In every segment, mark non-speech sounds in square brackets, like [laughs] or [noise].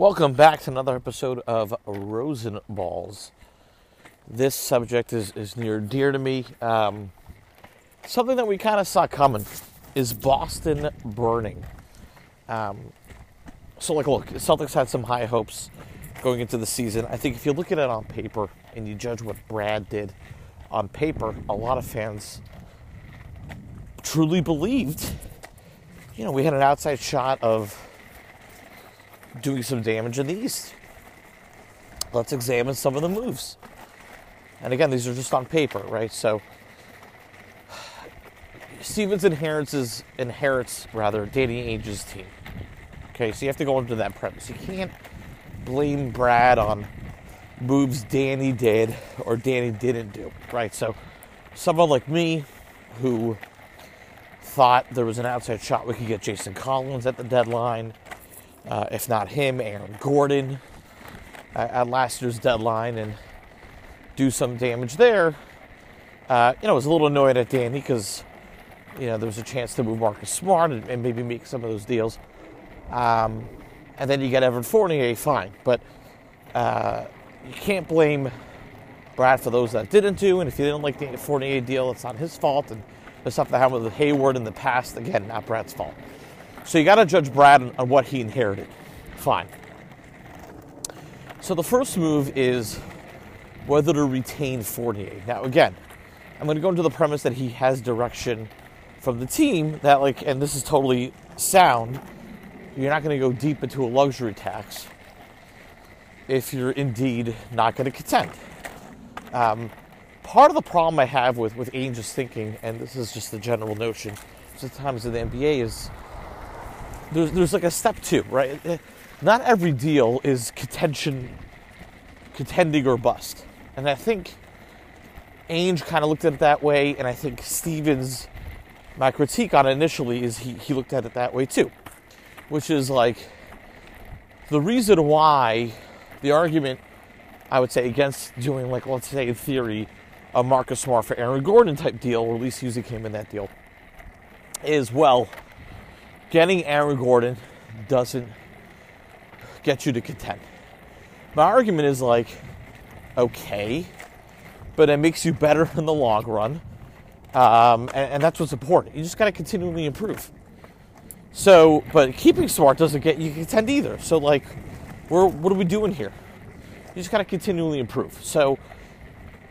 Welcome back to another episode of Rosenballs. This subject is, is near dear to me. Um, something that we kind of saw coming is Boston burning. Um, so, like, look, Celtics had some high hopes going into the season. I think if you look at it on paper and you judge what Brad did on paper, a lot of fans truly believed, you know, we had an outside shot of doing some damage in the East. Let's examine some of the moves. And again, these are just on paper, right? So Stevens inherits inherits rather Danny Ainge's team. Okay, so you have to go into that premise. You can't blame Brad on moves Danny did or Danny didn't do, right? So someone like me who thought there was an outside shot we could get Jason Collins at the deadline, uh, if not him, Aaron Gordon at, at last year's deadline and do some damage there. Uh, you know, I was a little annoyed at Danny because, you know, there was a chance to move Marcus Smart and, and maybe make some of those deals. Um, and then you get Evan Fournier, fine. But uh, you can't blame Brad for those that didn't do. And if you didn't like the Fournier deal, it's not his fault. And the stuff that happened with Hayward in the past, again, not Brad's fault. So you got to judge Brad on, what he inherited. Fine. So the first move is whether to retain Fournier. Now, again, I'm going to go into the premise that he has direction from the team that, like, and this is totally sound. You're not going to go deep into a luxury tax if you're indeed not going to contend. Um, part of the problem I have with with Ainge's thinking, and this is just the general notion, sometimes in the NBA is there's, there's like a step two, right? Eh, not every deal is contention, contending or bust. And I think Ainge kind of looked at it that way, and I think Stevens, my critique on it initially is he, he looked at it that way too, which is like the reason why the argument I would say against doing like let's say in theory a Marcus Smart for Aaron Gordon type deal, or at least using him in that deal, is well getting Aaron Gordon doesn't get you to contend. My argument is like, okay, but it makes you better [laughs] in the long run. Um, and, and, that's what's important. You just got to continually improve. So, but keeping smart doesn't get you contend either. So, like, we're, what are we doing here? You just got to continually improve. So,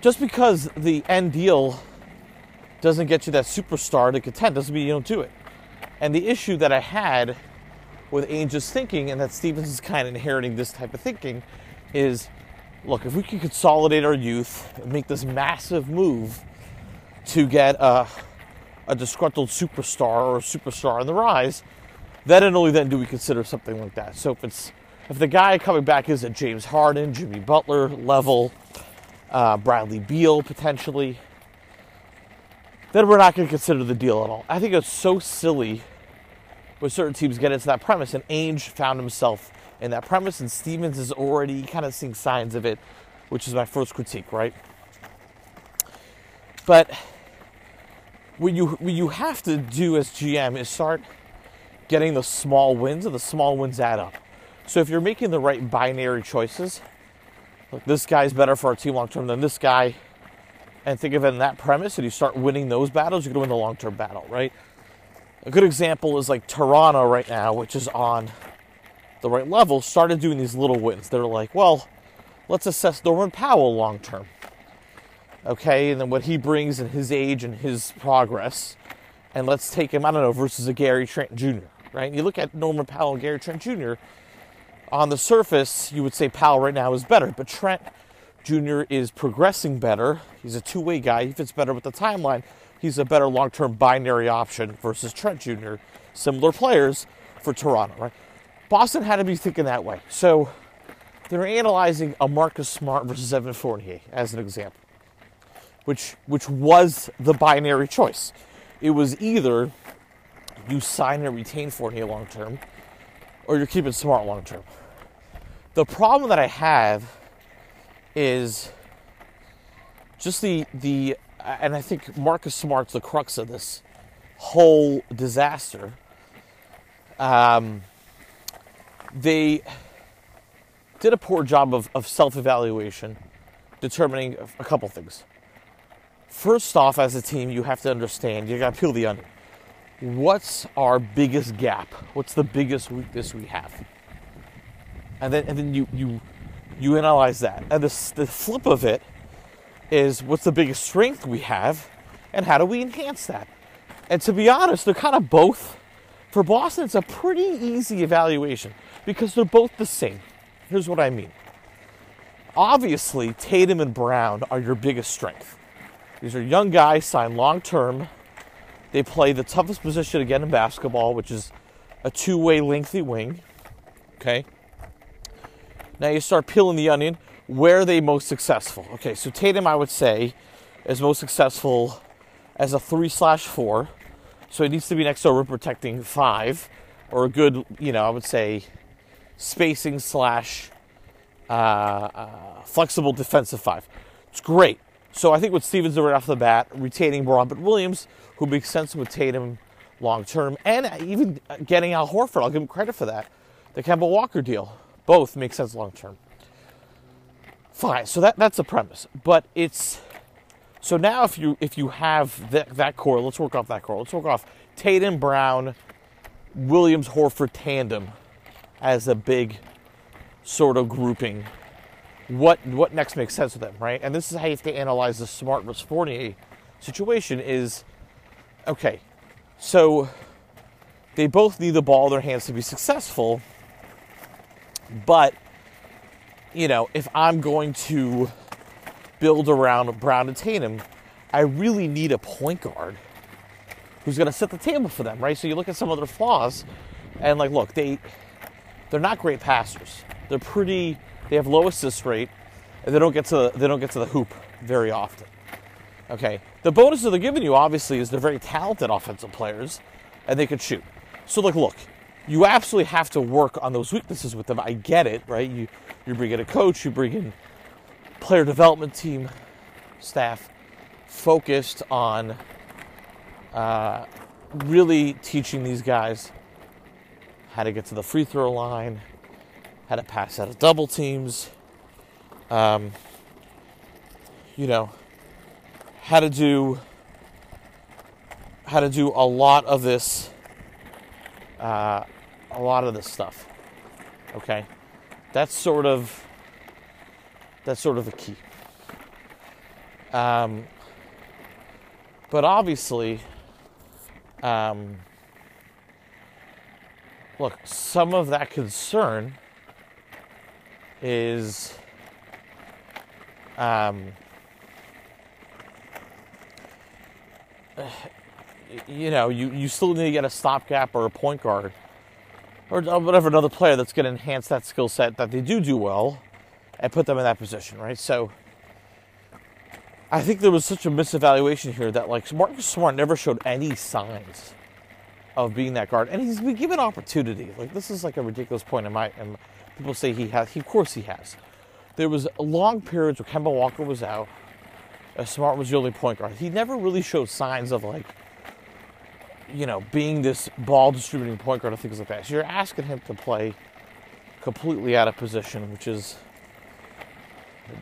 just because the end deal doesn't get you that superstar to contend doesn't mean you don't do it. And the issue that I had with Ainge's thinking, and that Stevens is kind of inheriting this type of thinking, is look, if we can consolidate our youth and make this massive move to get a, a disgruntled superstar or a superstar on the rise, then and only then do we consider something like that. So if it's if the guy coming back is a James Harden, Jimmy Butler level, uh, Bradley Beal potentially, then we're not going to consider the deal at all. I think it's so silly when certain teams get into that premise, and Ainge found himself in that premise, and Stevens is already kind of seeing signs of it, which is my first critique, right? But what you what you have to do as GM is start getting the small wins, and the small wins add up. So if you're making the right binary choices, like this guy's better for our team long term than this guy, and think of it in that premise, and you start winning those battles, you're going to win the long term battle, right? A good example is like Toronto right now, which is on the right level, started doing these little wins. They're like, well, let's assess Norman Powell long term. Okay, and then what he brings in his age and his progress, and let's take him, I don't know, versus a Gary Trent Jr., right? And you look at Norman Powell and Gary Trent Jr., on the surface, you would say Powell right now is better, but Trent Jr. is progressing better. He's a two way guy. He fits better with the timeline. He's a better long term binary option versus Trent Jr., similar players for Toronto, right? Boston had to be thinking that way. So they're analyzing a Marcus Smart versus Evan Fournier as an example, which, which was the binary choice. It was either you sign and retain Fournier long term, or you're keeping Smart long term. The problem that I have is just the the and I think Marcus Smart's the crux of this whole disaster. Um, they did a poor job of, of self evaluation, determining a couple things. First off, as a team, you have to understand, you got to peel the onion. What's our biggest gap? What's the biggest weakness we have? And then, and then you, you, you analyze that. And the, the flip of it is what's the biggest strength we have and how do we enhance that? And to be honest, they're kind of both. For Boston, it's a pretty easy evaluation because they're both the same. Here's what I mean. Obviously, Tatum and Brown are your biggest strength. These are young guys signed long term. They play the toughest position again in basketball, which is a two way lengthy wing. Okay. Now you start peeling the onion. Where are they most successful? Okay, so Tatum, I would say, is most successful as a three slash four. So he needs to be next over protecting five, or a good, you know, I would say, spacing slash uh, uh, flexible defensive five. It's great. So I think with Stevens right off the bat, retaining Robert Williams, who makes sense with Tatum long term, and even getting Al Horford, I'll give him credit for that. The Kemba Walker deal, both make sense long term. Fine, so that, that's the premise. But it's so now if you if you have that, that core, let's work off that core. Let's work off Tatum Brown, Williams Horford tandem as a big sort of grouping what what next makes sense with them, right? And this is how you have to analyze the Smart versus Fournier situation. Is okay, so they both need the ball in their hands to be successful, but you know, if I'm going to build around Brown and Tatum, I really need a point guard who's going to set the table for them, right? So you look at some of their flaws, and like, look, they they're not great passers. They're pretty they have low assist rate, and they don't get to they don't get to the hoop very often. Okay, the bonus that they're giving you obviously is they're very talented offensive players, and they can shoot. So like, look, you absolutely have to work on those weaknesses with them. I get it, right? You you bring in a coach, you bring in player development team staff focused on uh, really teaching these guys how to get to the free throw line, how to pass out of double teams, um, you know, how to do how to do a lot of this, uh, a lot of this stuff. Okay, that's sort of that's sort of the key. Um, but obviously, um, look, some of that concern is um, [sighs] you know, you, you still need to get a stopgap or a point guard or whatever another player that's going to enhance that skill set that they do do well and put them in that position, right? So I think there was such a misevaluation here that like Marcus Smart never showed any signs of being that guard, and he's been given opportunity. Like this is like a ridiculous point in my, in People say he has. He, of course, he has. There was long periods where Kemba Walker was out. And Smart was the only point guard. He never really showed signs of like, you know, being this ball distributing point guard and things like that. So you're asking him to play completely out of position, which is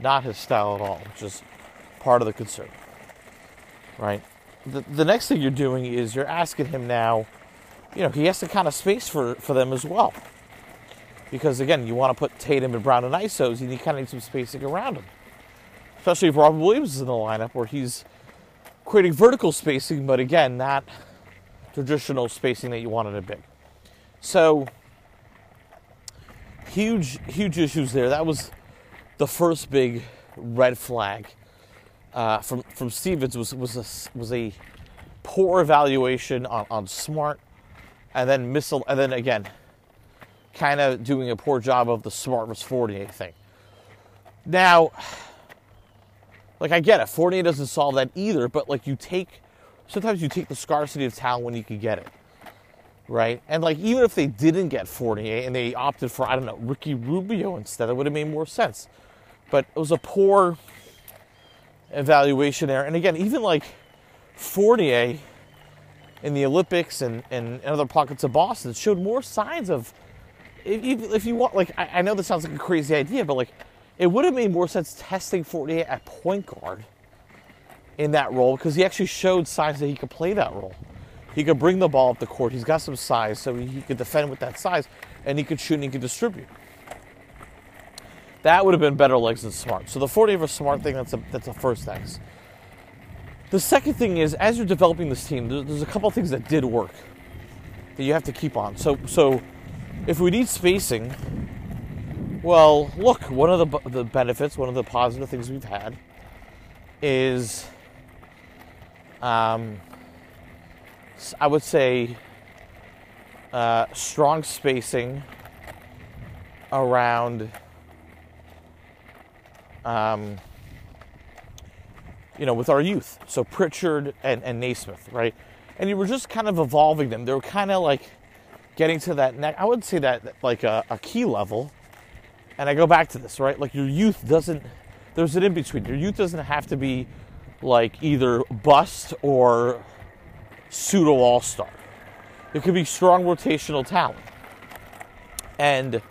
not his style at all, which is part of the concern. Right? The, the next thing you're doing is you're asking him now, you know, he has to kind of space for, for them as well because again, you want to put Tatum and Brown in ISOs, and you kind of need some spacing around them. Especially if Robert Williams is in the lineup where he's creating vertical spacing, but again, not traditional spacing that you wanted a big. So huge, huge issues there. That was the first big red flag uh, from from Stevens was was a, was a poor evaluation on, on Smart, and then missile, and then again kind of doing a poor job of the smart versus Fournier thing. Now, like I get it, Fournier doesn't solve that either, but like you take, sometimes you take the scarcity of talent when you can get it, right? And like even if they didn't get Fournier and they opted for I don't know Ricky Rubio instead, that would have made more sense. But it was a poor evaluation there. And again, even like Fournier in the Olympics and, and other pockets of Boston showed more signs of if if you want, like, I, I know this sounds like a crazy idea, but like, it would have made more sense testing Fournier at point guard in that role because he actually showed signs that he could play that role. He could bring the ball up the court. He's got some size, so he could defend with that size, and he could shoot and he could distribute. That would have been better legs than Smart. So the Fournier versus Smart thing, that's a that's a first X. The second thing is, as you're developing this team, there's, there's a couple things that did work that you have to keep on. So so if we need spacing, well, look, one of the the benefits, one of the positive things we've had is um, I would say uh, strong spacing around, um, you know, with our youth. So Pritchard and, and Nesmith, right? And you were just kind of evolving them. They were kind of like getting to that next, I would say that like a, a key level. And I go back to this, right? Like your youth doesn't, there's an in between. Your youth doesn't have to be like either bust or pseudo all star. It could be strong rotational talent. And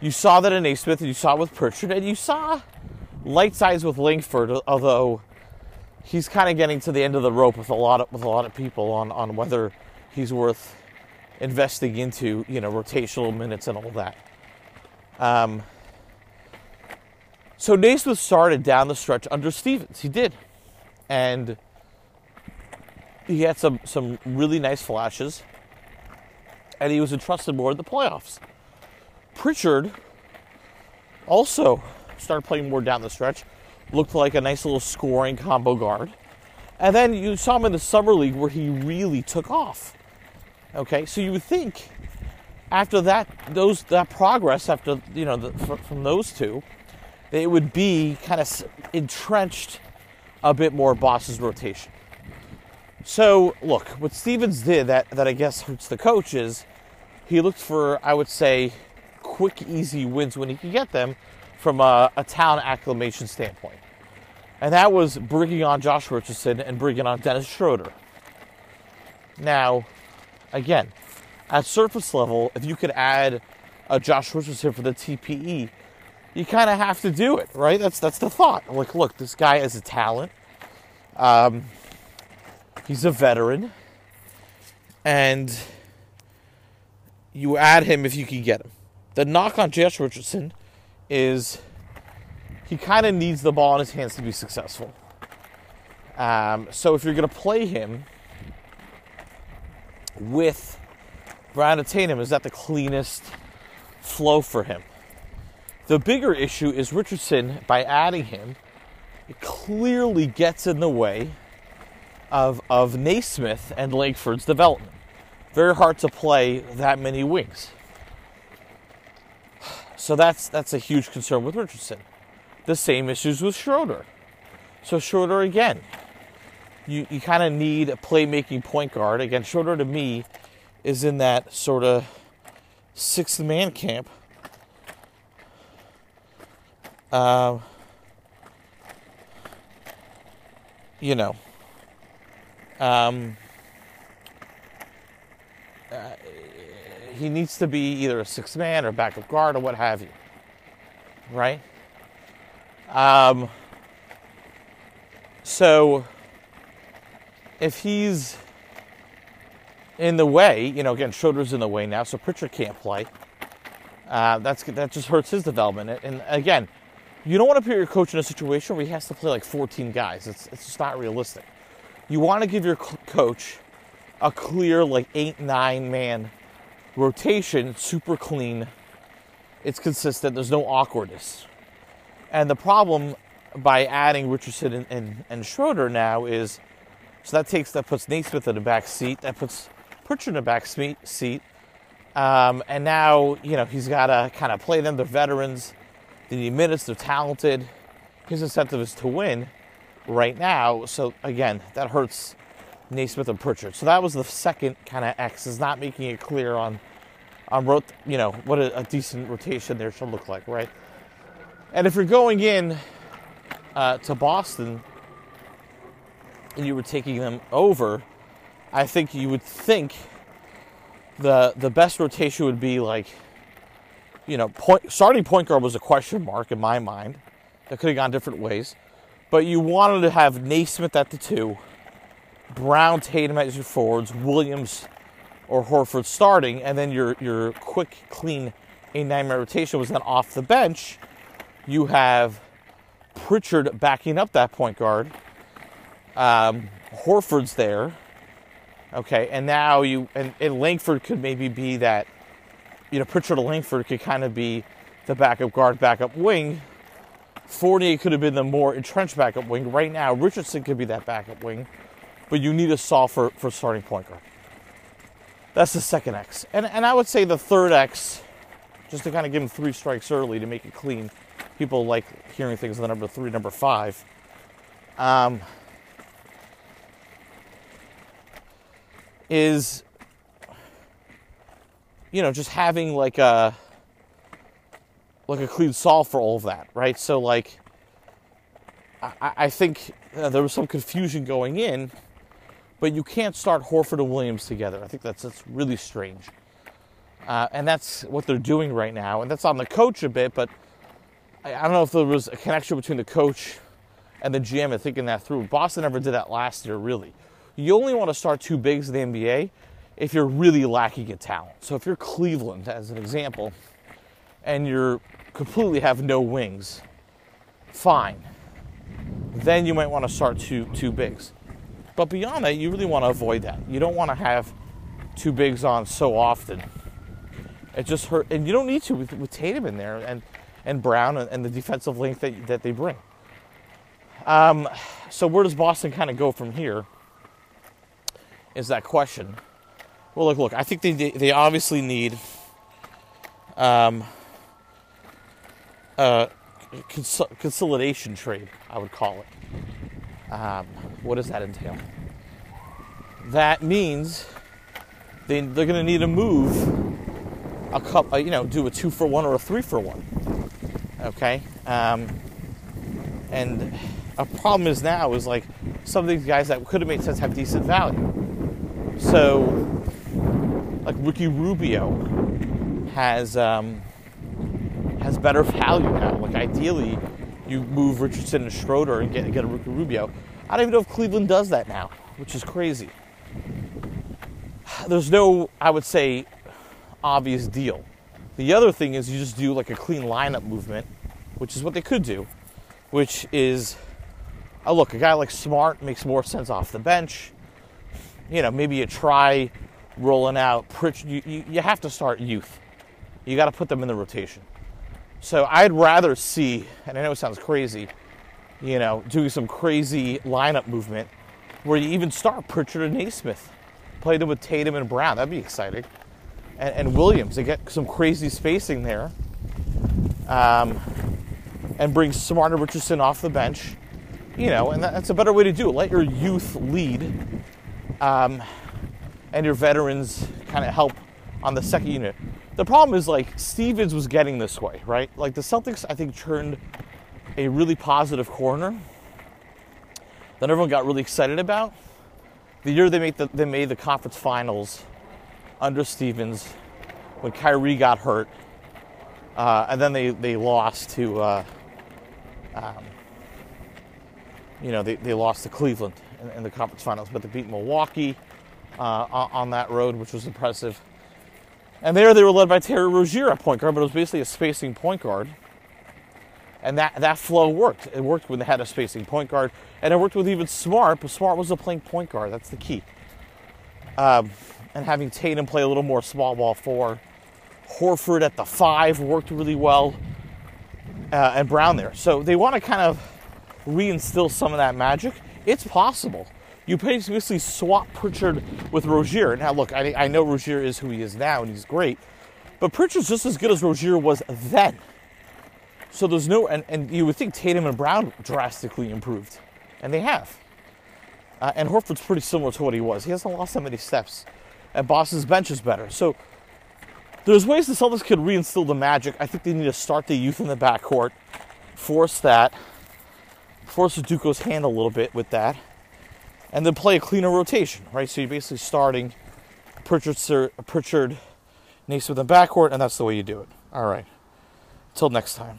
you saw that in Nesmith, and you saw it with Pritchard, and you saw light size with Langford, although he's kind of getting to the end of the rope with a lot of with a lot of people on, on whether he's worth investing into, you know, rotational minutes and all that. Um, so Nesmith started down the stretch under Stevens. He did and he had some some really nice flashes, and he was entrusted more in the playoffs. Pritchard also started playing more down the stretch, looked like a nice little scoring combo guard, and then you saw him in the summer league where he really took off. Okay, so you would think after that those that progress after you know the, from those two, it would be kind of entrenched a bit more Boss's rotation. So, look, what Stevens did that, that I guess hurts the coach is he looked for, I would say, quick, easy wins when he could get them from a, a town acclamation standpoint. And that was bringing on Josh Richardson and bringing on Dennis Schroeder. Now, again, at surface level, if you could add a Josh Richardson for the TPE, you kind of have to do it, right? That's that's the thought. Like, look, this guy is a talent. Um, he's a veteran, and you add him if you can get him. The knock on Josh Richardson is he kind of needs the ball in his hands to be successful. Um, so if you're going to play him with Brandon Tatum, is that the cleanest flow for him? The bigger issue is Richardson, by adding him, it clearly gets in the way of, of Nesmith and Langford's development. Very hard to play that many wings. So that's that's a huge concern with Richardson. The same issues with Schroeder. So Schroeder again, you, you kind of need a playmaking point guard. Again, Schroeder to me is in that sort of sixth man camp uh, you know, um, uh, he needs to be either a sixth man or backup guard or what have you, right? Um, so if he's in the way, you know, again, Schroeder's in the way now, so Pritchard can't play. Uh, that's that just hurts his development. And again, you don't want to put your coach in a situation where he has to play like 14 guys. It's, it's just not realistic. You want to give your coach a clear, like, eight, nine man rotation, super clean. It's consistent, there's no awkwardness. And the problem by adding Richardson and, and, and Schroeder now is so that takes that puts Nesmith in the back seat, that puts Pritchard in the back seat. Um, and now, you know, he's got to kind of play them. They're veterans need minutes, they're talented. His incentive is to win right now. So again, that hurts Nesmith and Pritchard. So that was the second kind of X is not making it clear on on rot, you know what a, a, decent rotation there should look like, right? And if you're going in uh, to Boston and you were taking them over, I think you would think the the best rotation would be like you know, point, starting point guard was a question mark in my mind. That could have gone different ways. But you wanted to have Nesmith at the two, Brown, Tatum as your forwards, Williams or Horford starting, and then your, your quick, clean a nine man rotation was then off the bench. You have Pritchard backing up that point guard. Um, Horford's there. Okay, and now you and, and Langford could maybe be that, you know, Pritchard or Langford could kind of be the backup guard, backup wing. Fournier could have been the more entrenched backup wing. Right now, Richardson could be that backup wing, but you need a solve for, for starting point guard. That's the second X. And, and I would say the third X, just to kind of give him three strikes early to make it clean. People like hearing things on the number three, number five. Um, is you know just having like a like a clean solve for all of that right? So like i, I think uh, there was some confusion going in but you can't start horford and williams together. I think that's that's really strange. Uh, and that's what they're doing right now and that's on the coach a bit but I, I don't know if there was a connection between the coach and the gm and thinking that through. Boston never did that last year really. You only want to start two bigs in the NBA if you're really lacking in talent. So if you're Cleveland, as an example, and you're completely have no wings, fine. Then you might want to start two two bigs. But beyond that, you really want to avoid that. You don't want to have two bigs on so often. It just hurt, and you don't need to with, with Tatum in there and and Brown and, and the defensive length that that they bring. Um, so where does Boston kind of go from here? is that question. Well, look, look. I think they they obviously need um, a cons- consolidation trade. I would call it. Um, what does that entail? That means they they're going to need to move a cup. You know, do a two for one or a three for one. Okay. Um, and a problem is now is like some of these guys that could have made sense have decent value so, like Ricky Rubio has um, has better value now. Like ideally, you move Richardson and Schroeder and get get a Ricky Rubio. I don't even know if Cleveland does that now, which is crazy. There's no, I would say, obvious deal. The other thing is you just do like a clean lineup movement, which is what they could do, which is, oh look, a guy like Smart makes more sense off the bench you know, maybe you try rolling out. You, you, you have to start youth. You got to put them in the rotation. So I'd rather see, and I know it sounds crazy, you know, doing some crazy lineup movement where you even start Pritchard and Nesmith, play them with Tatum and Brown. That'd be exciting. And, and Williams, to get some crazy spacing there. Um, and bring Smart and Richardson off the bench. You know, and that's a better way to do it. Let your youth lead um, and your veterans kind of help on the second unit. The problem is like Stevens was getting this way, right? Like the Celtics, I think, turned a really positive corner that everyone got really excited about. The year they made the, they made the conference finals under Stevens when Kyrie got hurt, uh, and then they, they lost to, uh, um, you know, they, they lost to Cleveland in, in the conference finals, but they beat Milwaukee uh, on that road, which was impressive. And there they were led by Terry Rozier at point guard, but it was basically a spacing point guard. And that, that flow worked. It worked when they had a spacing point guard. And it worked with even Smart, but Smart was a playing point guard. That's the key. Um, and having Tatum play a little more small ball four. Horford at the five worked really well. Uh, and Brown there. So they want to kind of reinstill some of that magic. It's possible. You basically swap Pritchard with Rozier. Now, look, I, I know Rozier is who he is now, and he's great, but Pritchard's just as good as Rozier was then. So there's no, and, and you would think Tatum and Brown drastically improved, and they have. Uh, and Horford's pretty similar to what he was. He hasn't lost that many steps, and Boston's bench is better. So there's ways the Celtics could reinstill the magic. I think they need to start the youth in the backcourt, force that force Udoka's hand a little bit with that, and then play a cleaner rotation, right? So you're basically starting Pritchard, Pritchard Nesmith the backcourt, and that's the way you do it. All right. Till next time.